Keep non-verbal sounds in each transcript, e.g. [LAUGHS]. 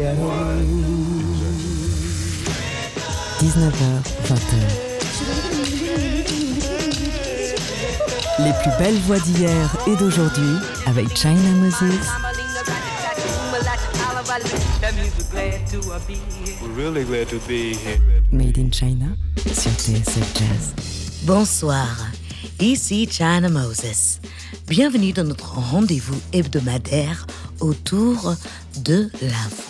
ghetto. 19h, 20h. Les plus belles voix d'hier et d'aujourd'hui avec China Moses. We're really glad to be here. Made in China sur TSF Jazz. Bonsoir, ici China Moses. Bienvenue dans notre rendez-vous hebdomadaire autour de la voix.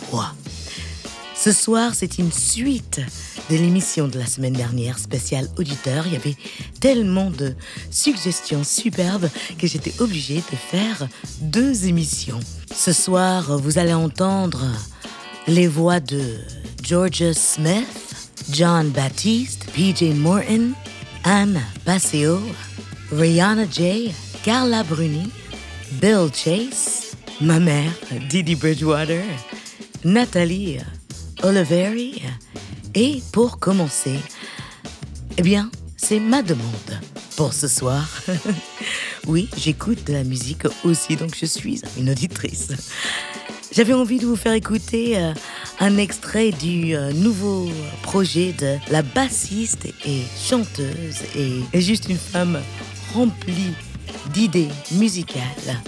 Ce soir, c'est une suite de l'émission de la semaine dernière, spéciale auditeur. Il y avait tellement de suggestions superbes que j'étais obligée de faire deux émissions. Ce soir, vous allez entendre les voix de Georgia Smith, John Baptiste, PJ Morton, Anne Passeo, Rihanna J, Carla Bruni, Bill Chase, ma mère, Didi Bridgewater, Nathalie Oliveri, et pour commencer, eh bien, c'est ma demande pour ce soir. [LAUGHS] oui, j'écoute de la musique aussi, donc je suis une auditrice. J'avais envie de vous faire écouter euh, un extrait du euh, nouveau projet de la bassiste et chanteuse et, et juste une femme remplie d'idées musicales,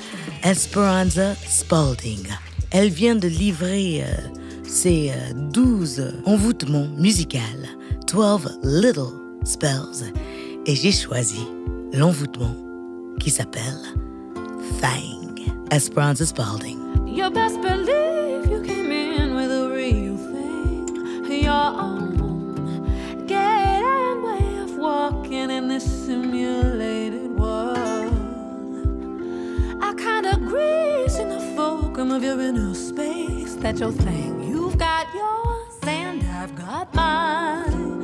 Esperanza Spalding. Elle vient de livrer euh, ses euh, 12 envoûtements musicaux, 12 Little Spells, et j'ai choisi l'envoûtement qui s'appelle Thing. Esperanza Spalding. You best believe you came in with a real thing. Your own gait and way of walking in this simulated world. I kind of grease in the fulcrum of your That's your thing. You've got yours and I've got mine.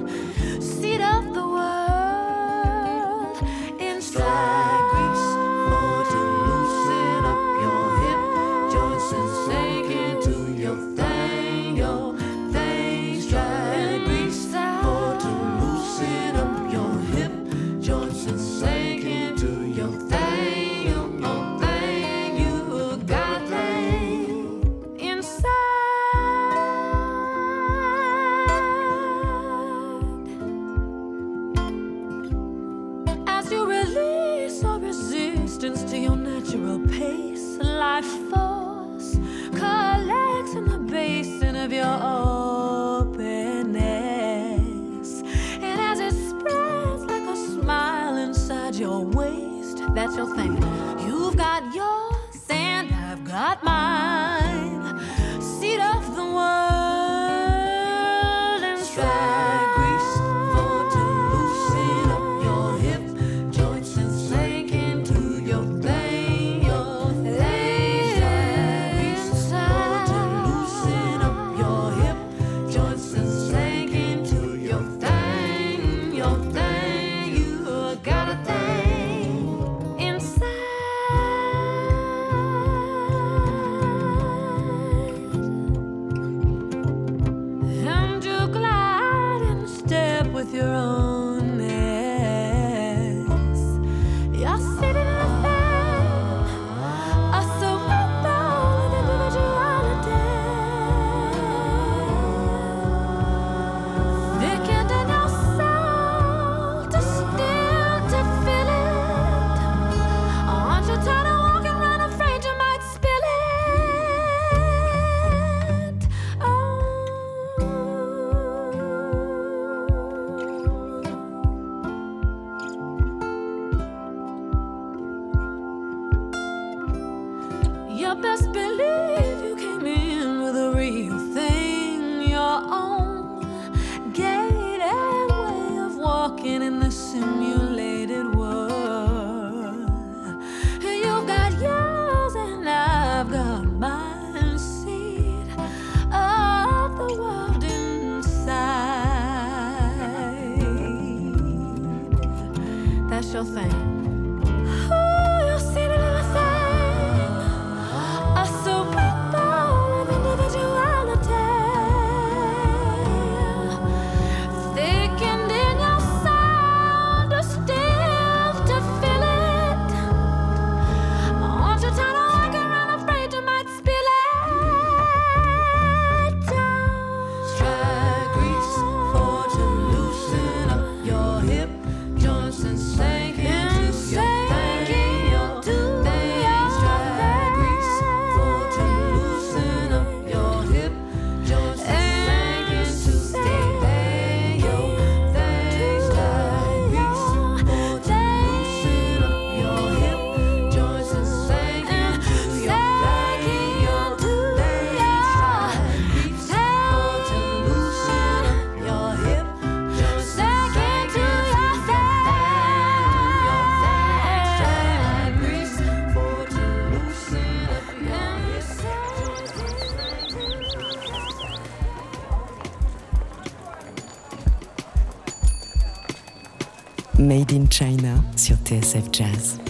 Your thing. In China sur TSF Jazz.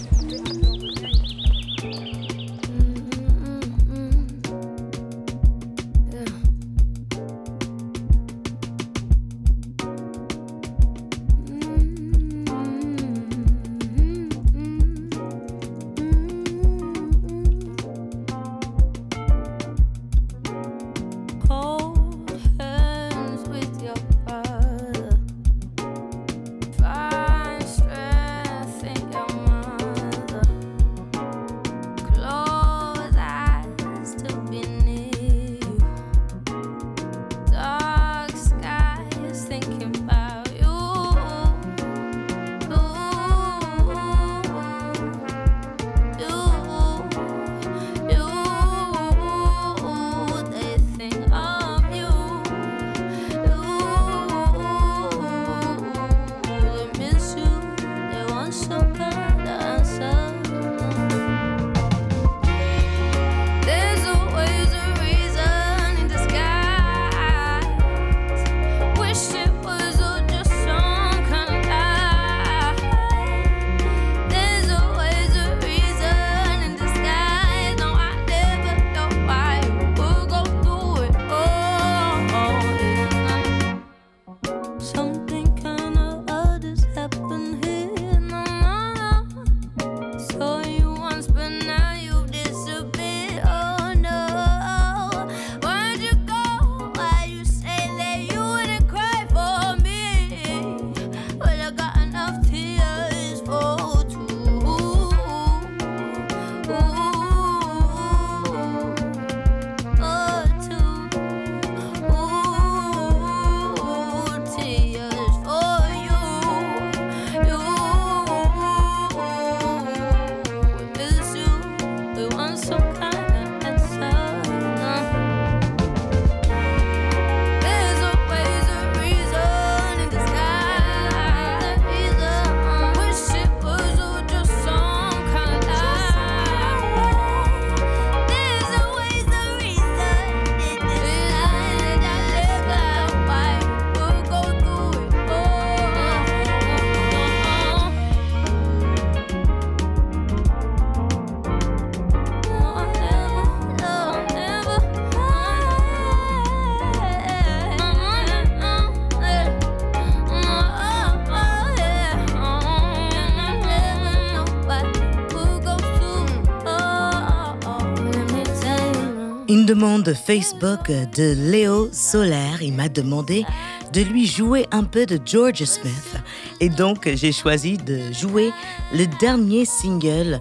Demande Facebook de Léo Solaire. Il m'a demandé de lui jouer un peu de George Smith. Et donc, j'ai choisi de jouer le dernier single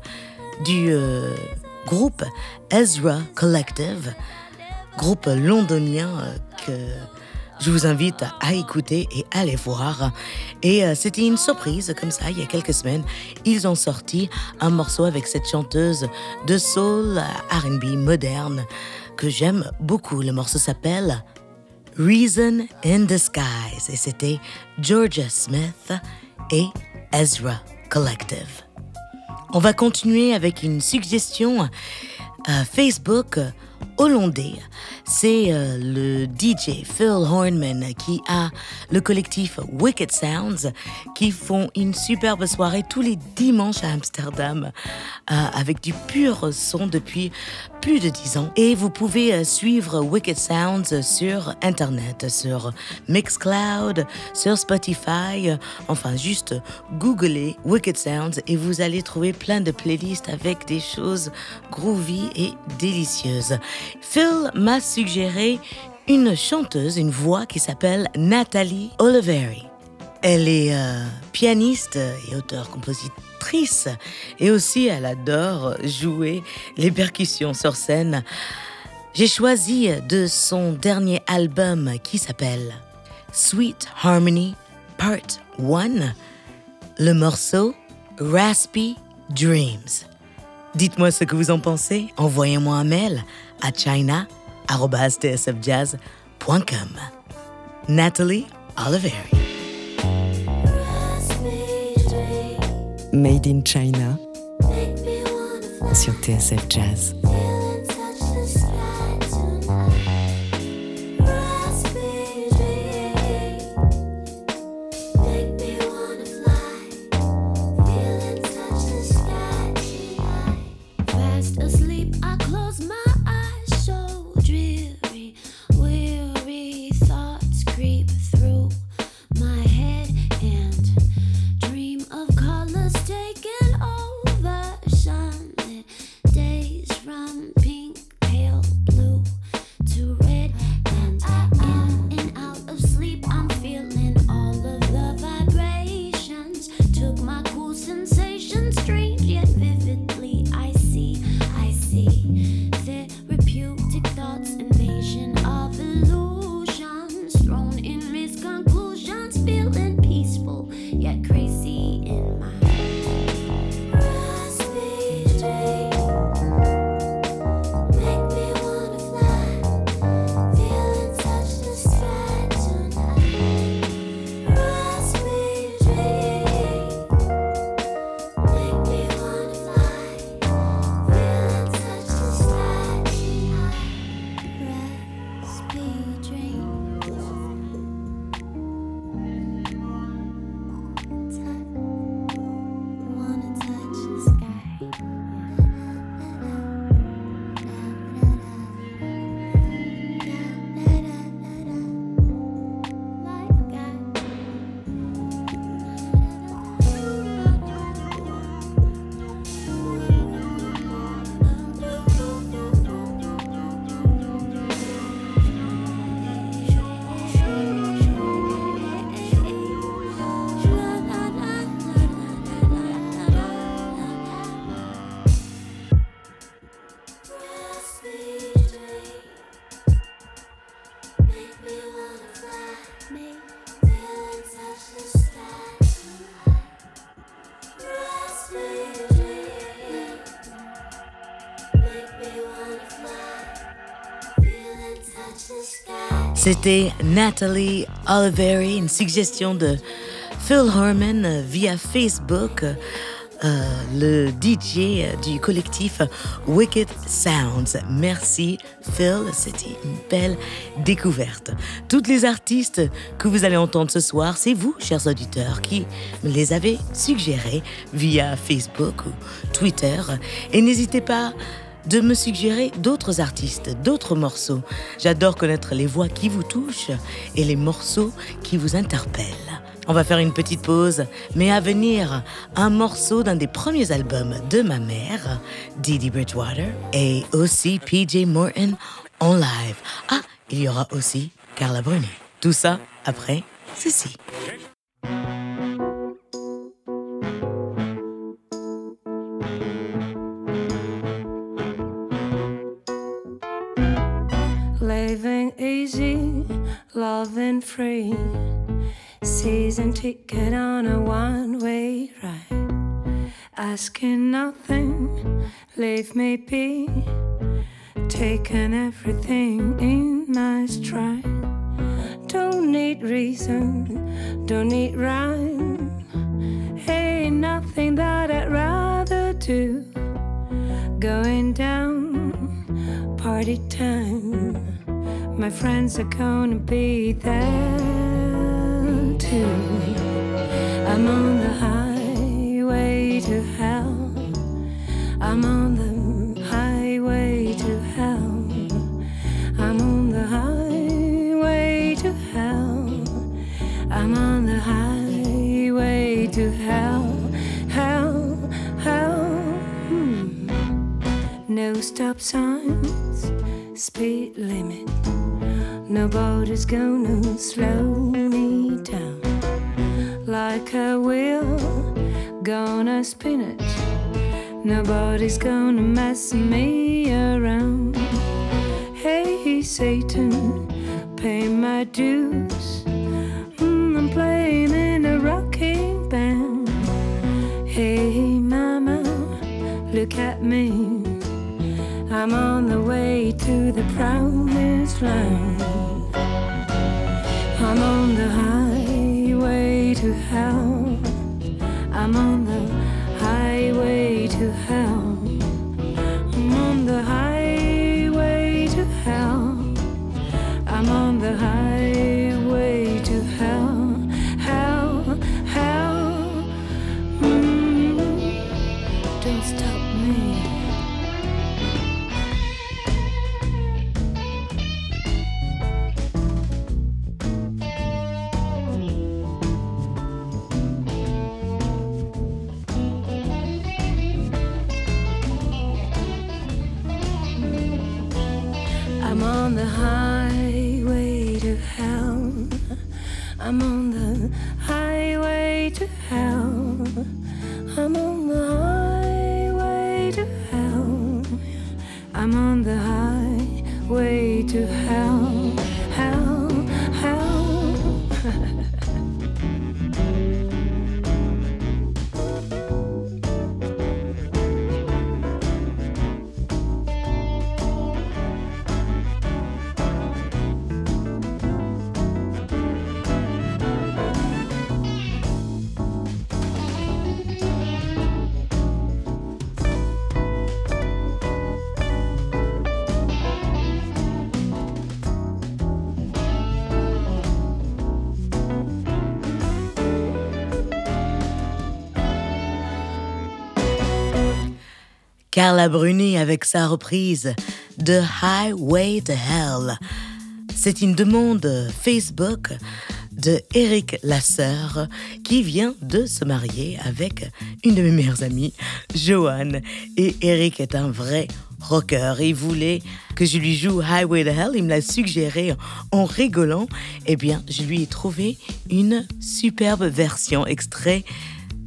du euh, groupe Ezra Collective, groupe londonien euh, que je vous invite à écouter et à aller voir. Et euh, c'était une surprise, comme ça, il y a quelques semaines. Ils ont sorti un morceau avec cette chanteuse de soul RB moderne que j'aime beaucoup. Le morceau s'appelle Reason in Disguise et c'était Georgia Smith et Ezra Collective. On va continuer avec une suggestion euh, Facebook hollandais. C'est euh, le DJ Phil Hornman qui a le collectif Wicked Sounds qui font une superbe soirée tous les dimanches à Amsterdam euh, avec du pur son depuis plus de 10 ans. Et vous pouvez euh, suivre Wicked Sounds sur Internet, sur Mixcloud, sur Spotify. Enfin, juste googlez Wicked Sounds et vous allez trouver plein de playlists avec des choses groovy et délicieuses. Phil m'a suggéré une chanteuse, une voix qui s'appelle Natalie Oliveri. Elle est euh, pianiste et auteure-compositrice et aussi elle adore jouer les percussions sur scène. J'ai choisi de son dernier album qui s'appelle Sweet Harmony Part 1 le morceau Raspy Dreams. Dites-moi ce que vous en pensez, envoyez-moi un mail à china.tsfjazz.com. Natalie Oliveri. Made in China sur TSF Jazz. C'était Natalie Oliveri, une suggestion de Phil Harmon via Facebook. Euh, le DJ du collectif Wicked Sounds. Merci Phil, c'était une belle découverte. Toutes les artistes que vous allez entendre ce soir, c'est vous, chers auditeurs, qui les avez suggérés via Facebook ou Twitter. Et n'hésitez pas de me suggérer d'autres artistes, d'autres morceaux. J'adore connaître les voix qui vous touchent et les morceaux qui vous interpellent. On va faire une petite pause, mais à venir, un morceau d'un des premiers albums de ma mère, Didi Bridgewater, et aussi PJ Morton en live. Ah, il y aura aussi Carla Bruni. Tout ça après ceci. Easy, loving free. Season ticket on a one way ride. Asking nothing, leave me be. Taking everything in my stride. Don't need reason, don't need rhyme. Ain't nothing that I'd rather do. Going down, party time. My friends are gonna be there too. I'm on the highway to hell. I'm on the highway to hell. I'm on the highway to hell. I'm on the highway to hell. Hell, hell. Hmm. No stop signs, speed limit. Nobody's gonna slow me down like a wheel, gonna spin it. Nobody's gonna mess me around. Hey, Satan, pay my dues. Mm, I'm playing in a rocking band. Hey, mama, look at me. I'm on the way to the promised land. I'm on the highway to hell. I'm on Carla Bruni avec sa reprise de Highway to Hell. C'est une demande Facebook de Eric Lasseur qui vient de se marier avec une de mes meilleures amies, Joanne. Et Eric est un vrai rocker. Il voulait que je lui joue Highway to Hell. Il me l'a suggéré en rigolant. Eh bien, je lui ai trouvé une superbe version extrait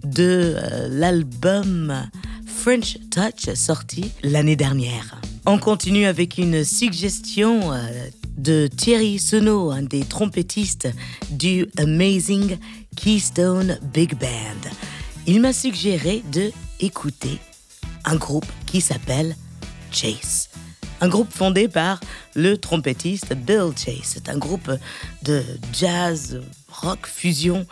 de euh, l'album French Touch sorti l'année dernière. On continue avec une suggestion euh, de Thierry Senot, un des trompettistes du Amazing Keystone Big Band. Il m'a suggéré de écouter un groupe qui s'appelle Chase. Un groupe fondé par le trompettiste Bill Chase. C'est un groupe de jazz rock fusion.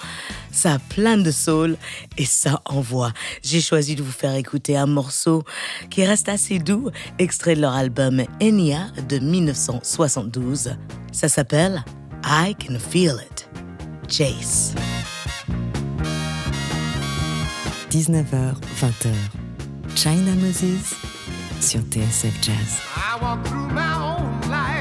Ça a plein de soul et ça envoie. J'ai choisi de vous faire écouter un morceau qui reste assez doux, extrait de leur album Enya de 1972. Ça s'appelle I Can Feel It. Chase. 19h, 20h. China Moses sur TSF Jazz. I walk through my own life.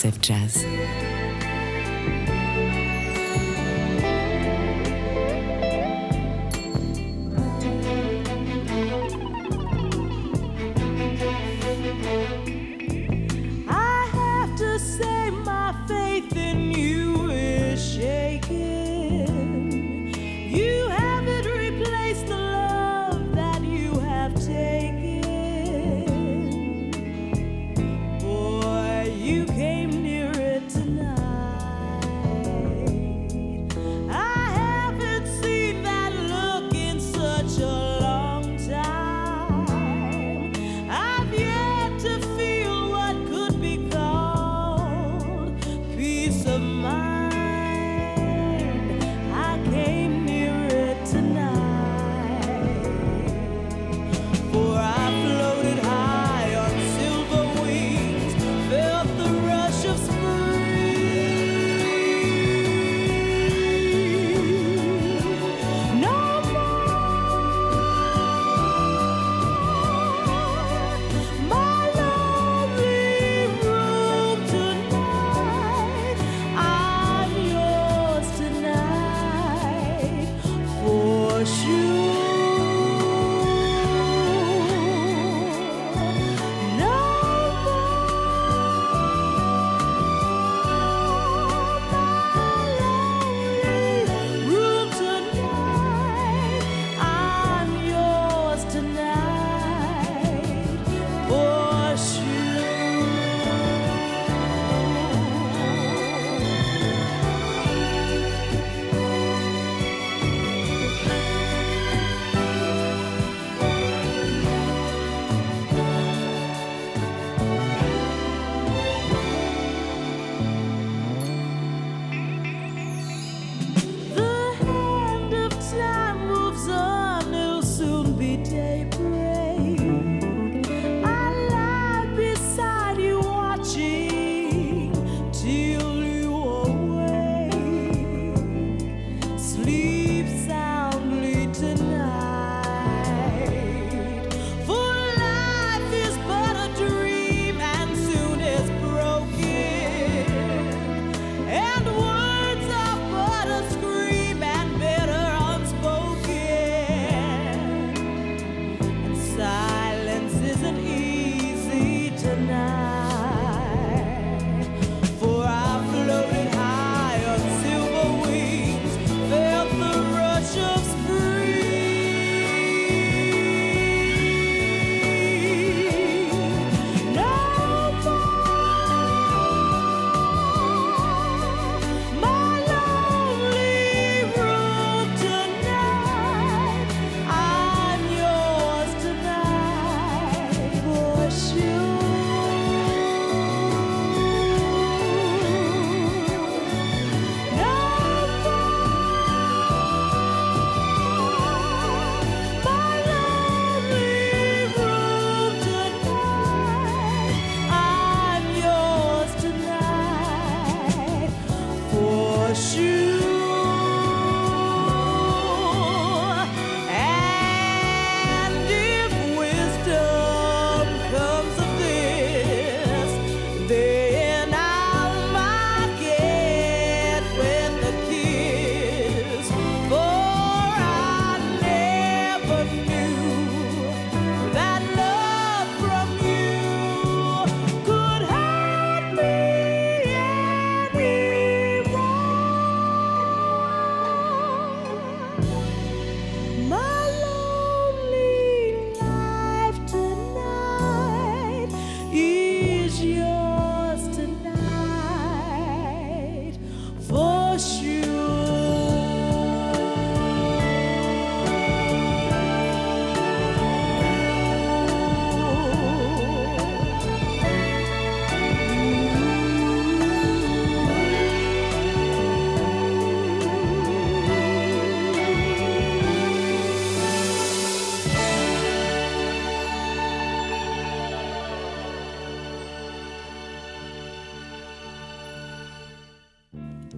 TSF Jazz.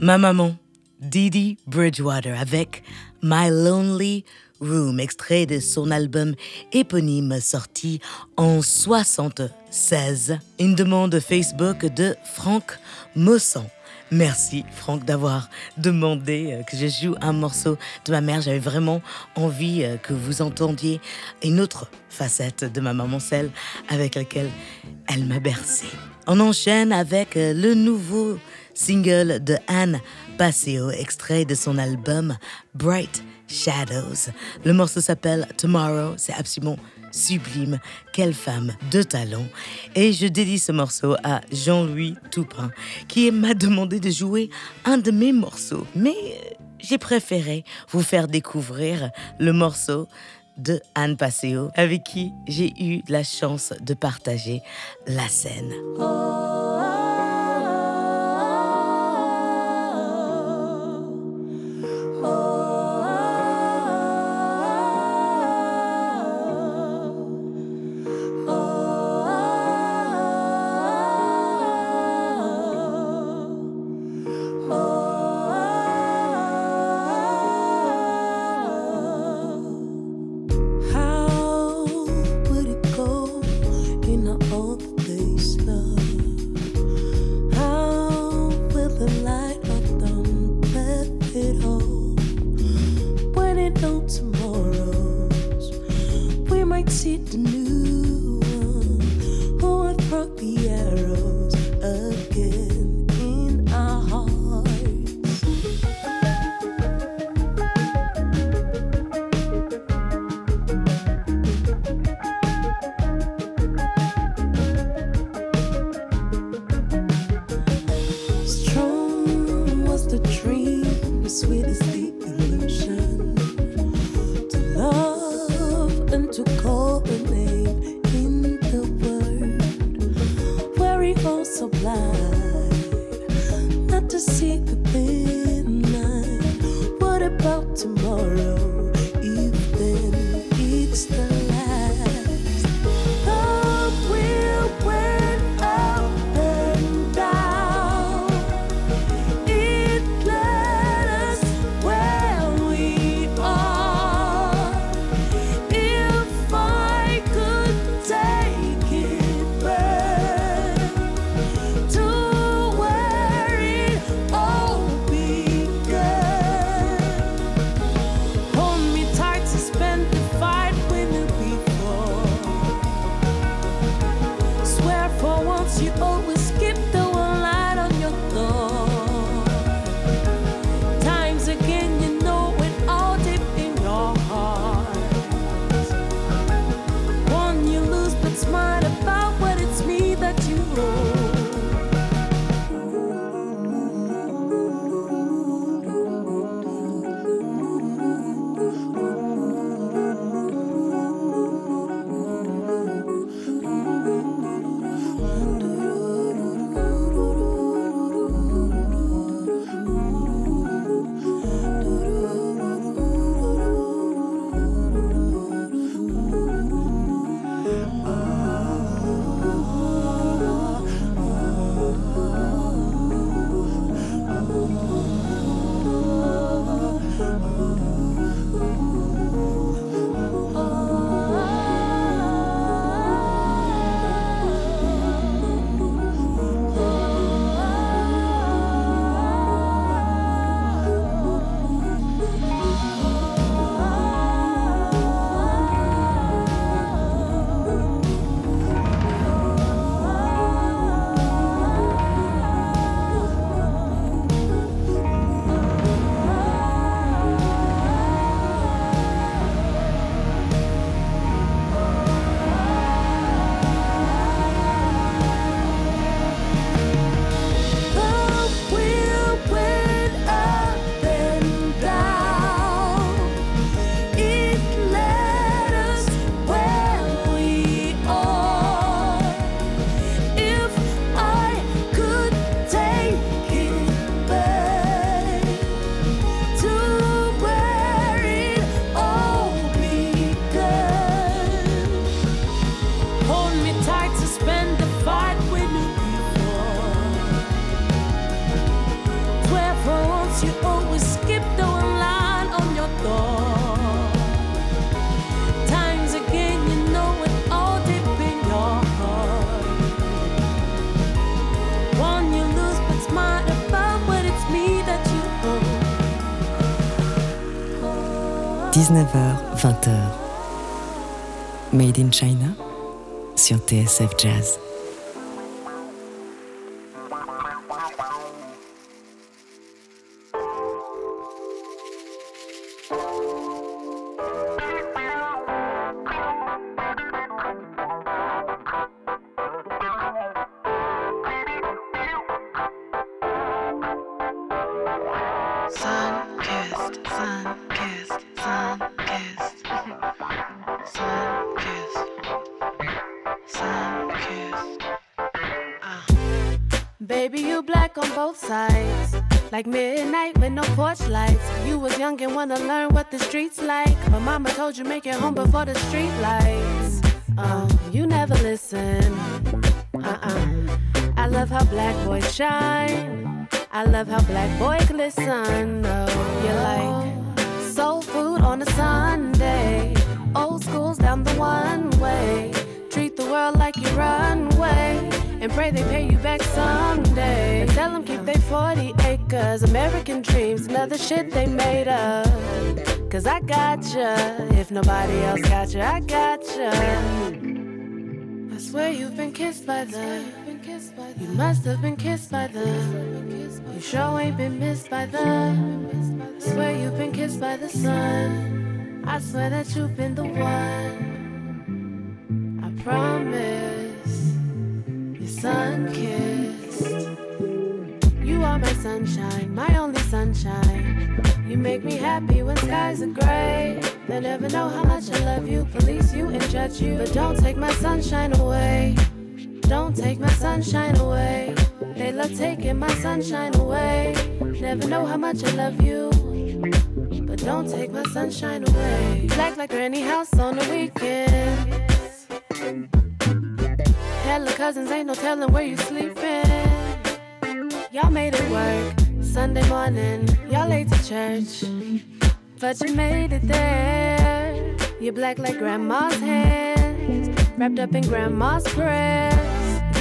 Ma maman, Didi Bridgewater, avec My Lonely Room, extrait de son album éponyme sorti en 76. Une demande Facebook de Franck Mossan. Merci Franck d'avoir demandé euh, que je joue un morceau de ma mère. J'avais vraiment envie euh, que vous entendiez une autre facette de ma maman, celle avec laquelle elle m'a bercé. On enchaîne avec euh, le nouveau single de Anne Passeo, extrait de son album Bright Shadows. Le morceau s'appelle Tomorrow, c'est absolument sublime, quelle femme de talent. Et je dédie ce morceau à Jean-Louis Toupin, qui m'a [LAUGHS] demandé de jouer un de mes morceaux. Mais euh, j'ai préféré vous faire découvrir le morceau de Anne Passeo, avec qui j'ai eu la chance de partager la scène. How 19h, 20h. Made in China sur TSF Jazz. Wanna learn what the streets like. My mama told you make it home before the gotcha. If nobody else got you, I gotcha. I swear you've been kissed by the. You must have been kissed by the. You sure ain't been missed by the. I swear you've been kissed by the sun. I swear that you've been the one. I promise. You're sun kissed. You are my sunshine, my only sunshine. You make me happy when skies are gray. They never know how much I love you, police you and judge you. But don't take my sunshine away. Don't take my sunshine away. They love taking my sunshine away. Never know how much I love you. But don't take my sunshine away. Black like granny house on the weekends. Hella cousins, ain't no telling where you sleeping. Y'all made it work. Sunday morning, y'all late to church. But you made it there. You're black like grandma's hands, wrapped up in grandma's prayers.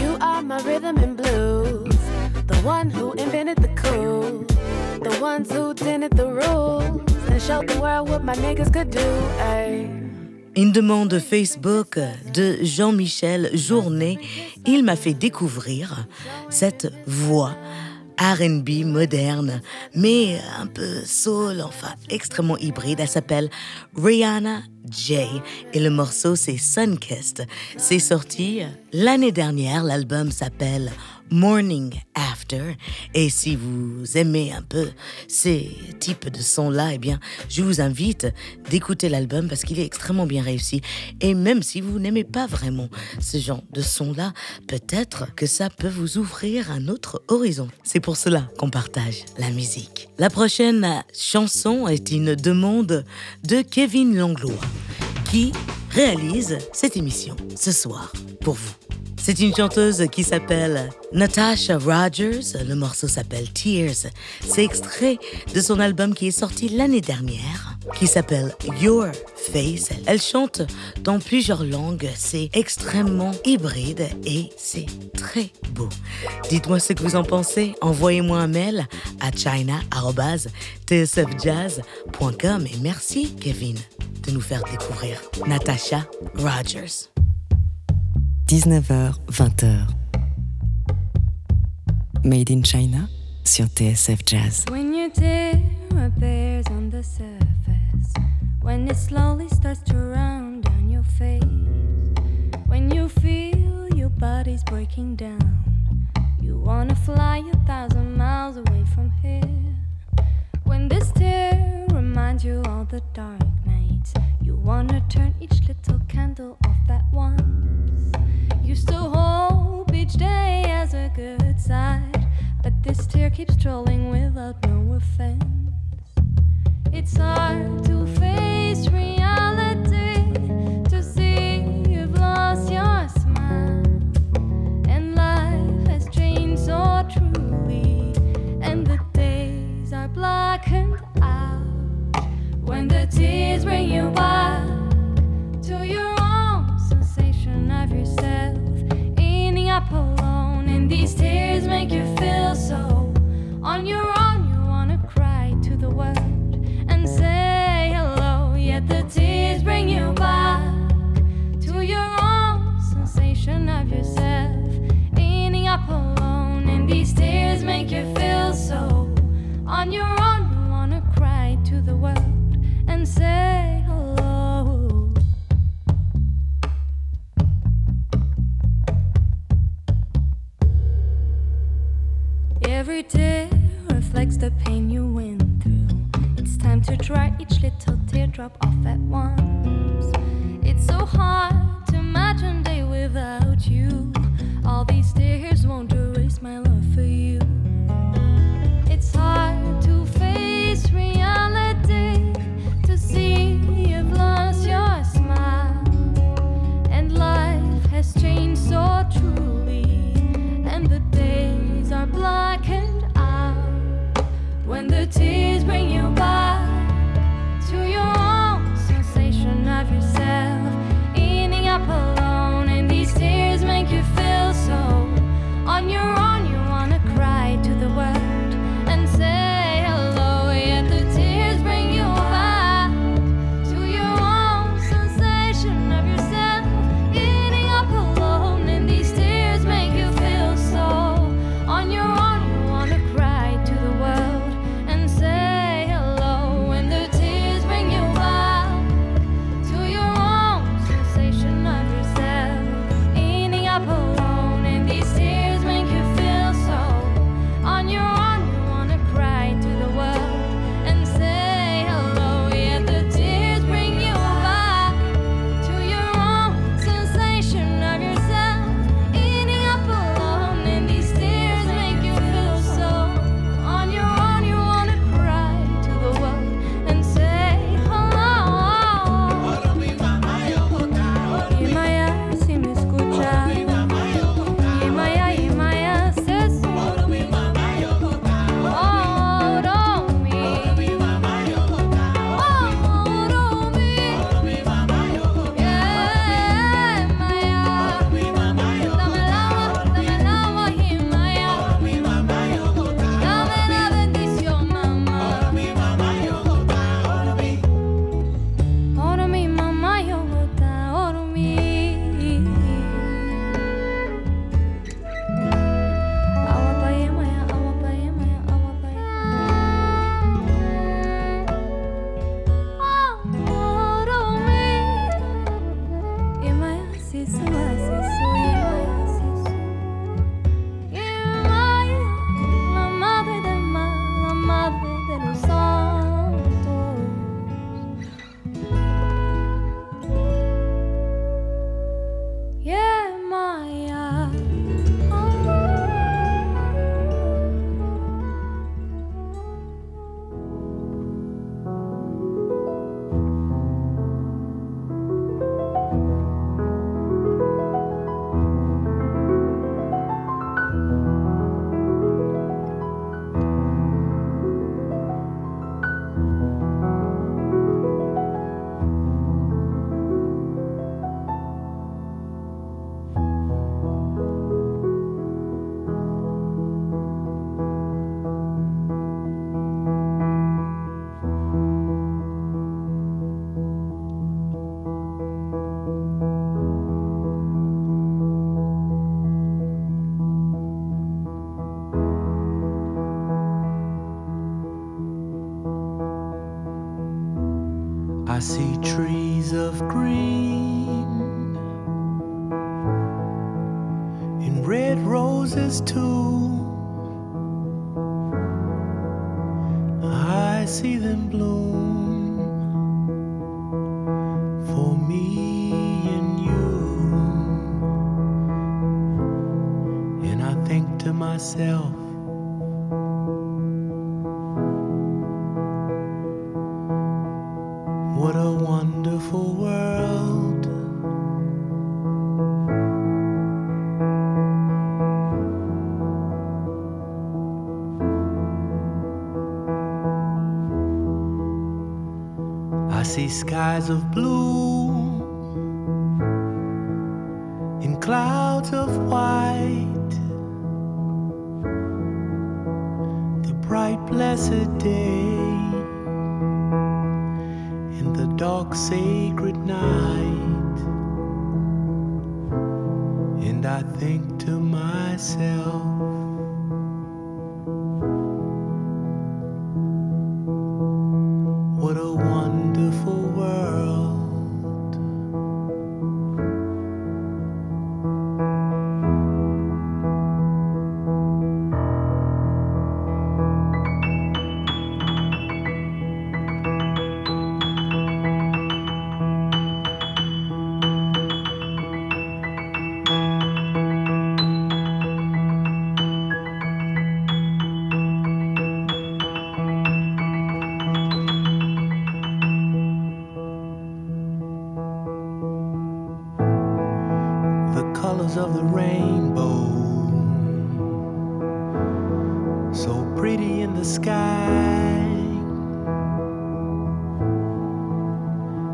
You are my rhythm and blues. The one who invented the cool. The ones who tinted the rules. And showed the world what my niggas could do. Ayy. Une demande Facebook de Jean-Michel Journet, il m'a fait découvrir cette voix RB moderne, mais un peu soul, enfin extrêmement hybride. Elle s'appelle Rihanna J et le morceau c'est Sunkissed. C'est sorti l'année dernière, l'album s'appelle Morning After. Et si vous aimez un peu ces types de sons-là, eh bien, je vous invite d'écouter l'album parce qu'il est extrêmement bien réussi. Et même si vous n'aimez pas vraiment ce genre de son-là, peut-être que ça peut vous ouvrir un autre horizon. C'est pour cela qu'on partage la musique. La prochaine chanson est une demande de Kevin Langlois qui réalise cette émission ce soir pour vous. C'est une chanteuse qui s'appelle Natasha Rogers. Le morceau s'appelle Tears. C'est extrait de son album qui est sorti l'année dernière, qui s'appelle Your Face. Elle chante dans plusieurs langues. C'est extrêmement hybride et c'est très beau. Dites-moi ce que vous en pensez. Envoyez-moi un mail à china.tsfjazz.com et merci Kevin de nous faire découvrir Natasha Rogers. 19h, 20h. Made in China sur TSF Jazz. When your tear appears on the surface, when it slowly starts to run down your face, when you feel your body's breaking down, you wanna fly a thousand miles away from here. When this tear reminds you all the dark nights, you wanna turn each little candle off at once. You still hope each day has a good side, but this tear keeps trolling without no offense. It's hard to face reality, see trees of green and red roses too. I see them bloom. of blood. The colors of the rainbow. So pretty in the sky.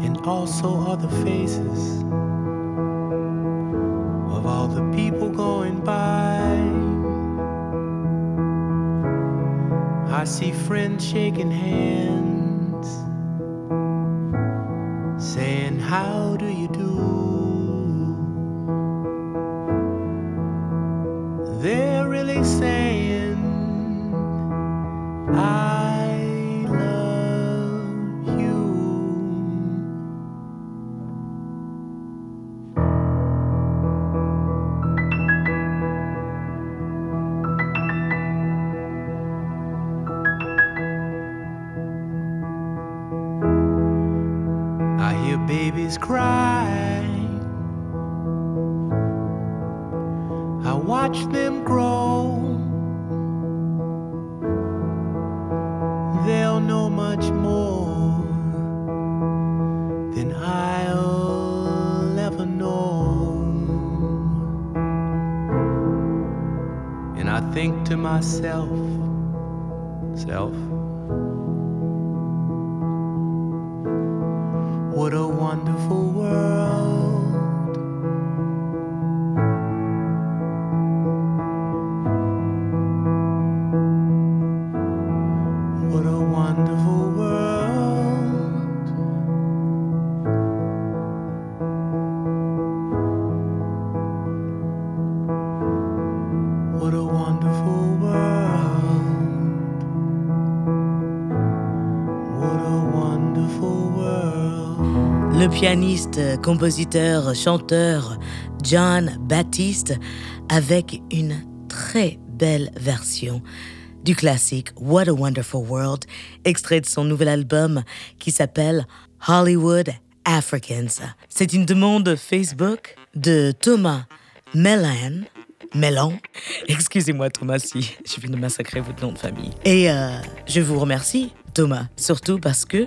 And also are the faces of all the people going by. I see friends shaking hands, saying, How do you do? Pianiste, compositeur, chanteur John Baptiste avec une très belle version du classique What a Wonderful World, extrait de son nouvel album qui s'appelle Hollywood Africans. C'est une demande Facebook de Thomas. Mellan. Excusez-moi Thomas si je viens de massacrer votre nom de famille. Et euh, je vous remercie Thomas, surtout parce que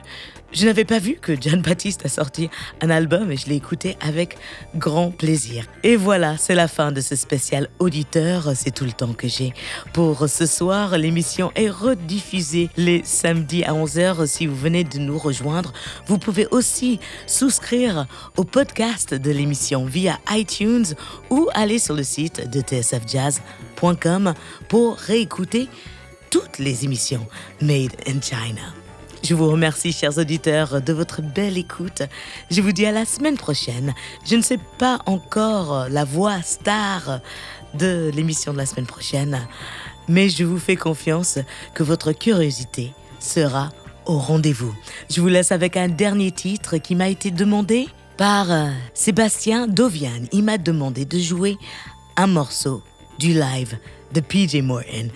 je n'avais pas vu que John Baptiste a sorti un album et je l'ai écouté avec grand plaisir. Et voilà, c'est la fin de ce spécial auditeur. C'est tout le temps que j'ai pour ce soir. L'émission est rediffusée les samedis à 11h. Si vous venez de nous rejoindre, vous pouvez aussi souscrire au podcast de l'émission via iTunes ou aller sur le site de tsfjazz.com pour réécouter toutes les émissions Made in China. Je vous remercie, chers auditeurs, de votre belle écoute. Je vous dis à la semaine prochaine. Je ne sais pas encore la voix star de l'émission de la semaine prochaine, mais je vous fais confiance que votre curiosité sera au rendez-vous. Je vous laisse avec un dernier titre qui m'a été demandé par euh, Sébastien Dovian. Il m'a demandé de jouer un morceau du live de PJ Morton.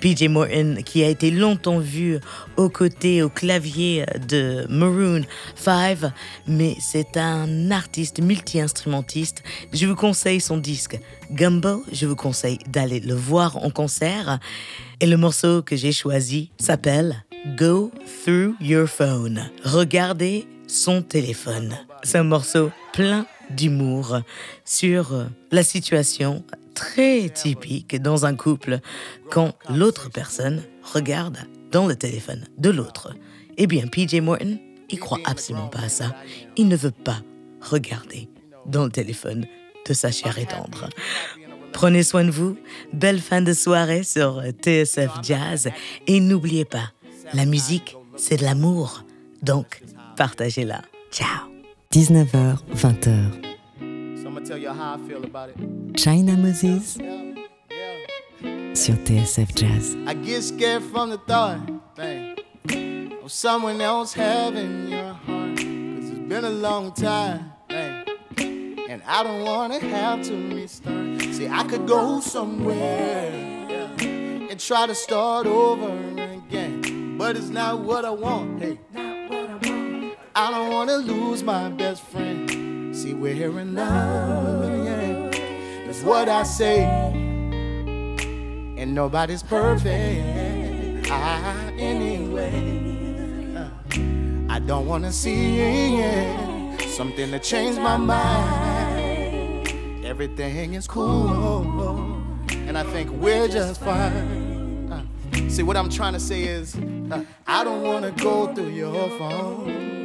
PJ Morton, qui a été longtemps vu aux côtés, au clavier de Maroon 5, mais c'est un artiste multi-instrumentiste. Je vous conseille son disque Gumbo, je vous conseille d'aller le voir en concert. Et le morceau que j'ai choisi s'appelle Go Through Your Phone. Regardez son téléphone. C'est un morceau plein d'humour sur la situation très typique dans un couple quand l'autre personne regarde dans le téléphone de l'autre. Eh bien, PJ Morton, il croit absolument pas à ça. Il ne veut pas regarder dans le téléphone de sa chère et tendre. Prenez soin de vous. Belle fin de soirée sur TSF Jazz. Et n'oubliez pas, la musique, c'est de l'amour. Donc, partagez-la. Ciao. 19h, 20h. Tell you how I feel about it. China Moses sur TSF Jazz. I get scared from the thought, thing, of someone else having your heart. Cause it's been a long time, thing, and I don't wanna have to restart. See, I could go somewhere yeah, and try to start over again, but it's not what I want. Hey, I don't wanna lose my best friend. See, we're in love, yeah. That's what I say. And nobody's perfect. I, anyway, I don't wanna see something to change my mind. everything is cool, and I think we're just fine. Uh, see, what I'm trying to say is, uh, I don't wanna go through your phone.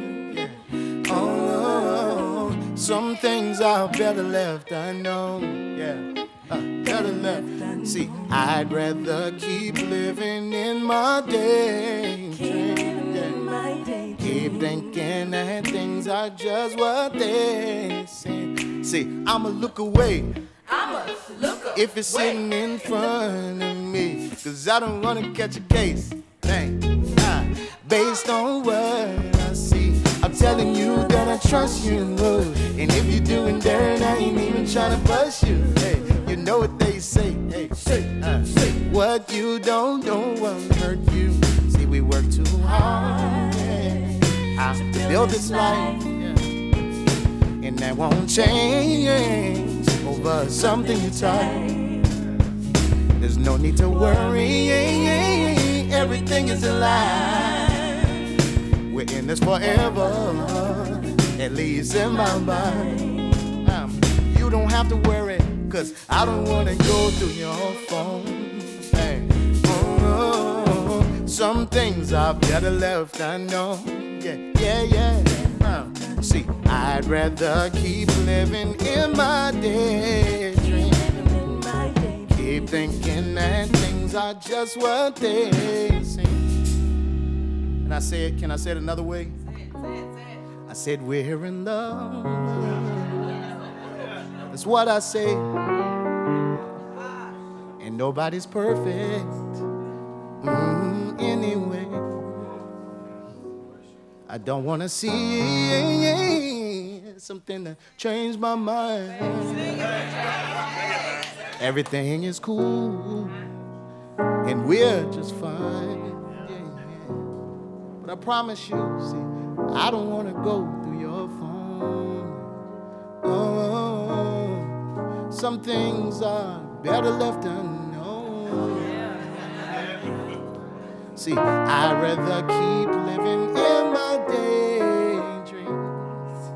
Some things are better left unknown. Yeah. Uh, better left. See, I'd rather keep living in my daydream. Yeah. Keep thinking that things are just what they seem. See, I'ma look away. I'ma look away. If it's sitting in front of me. Cause I don't wanna catch a case. Dang. Nah. Based on what I see. I'm telling you that I trust you. And if you're doing dirt, I ain't even trying to bust you. Hey, you know what they say. Hey, say, uh, say. What you don't know won't hurt you. See, we work too hard. Yeah. I build this life. And that won't change over something you touch. There's no need to worry. Everything is alive. We're in this forever, at least in my mind. Um, you don't have to worry, cause I don't wanna go through your phone. Hey, oh, some things are better left unknown. Yeah, yeah, yeah. Uh, see, I'd rather keep living in my daydream. Keep thinking that things are just what they seem. And I say it? can I say it another way? I said, we're in love. That's what I say. And nobody's perfect. Mm, anyway, I don't want to see something to change my mind. Everything is cool, and we're just fine. But I promise you, see, I don't want to go through your phone. Oh, some things are better left unknown. See, I'd rather keep living in my daydreams.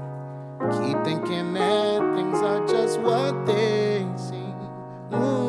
Keep thinking that things are just what they seem. Ooh.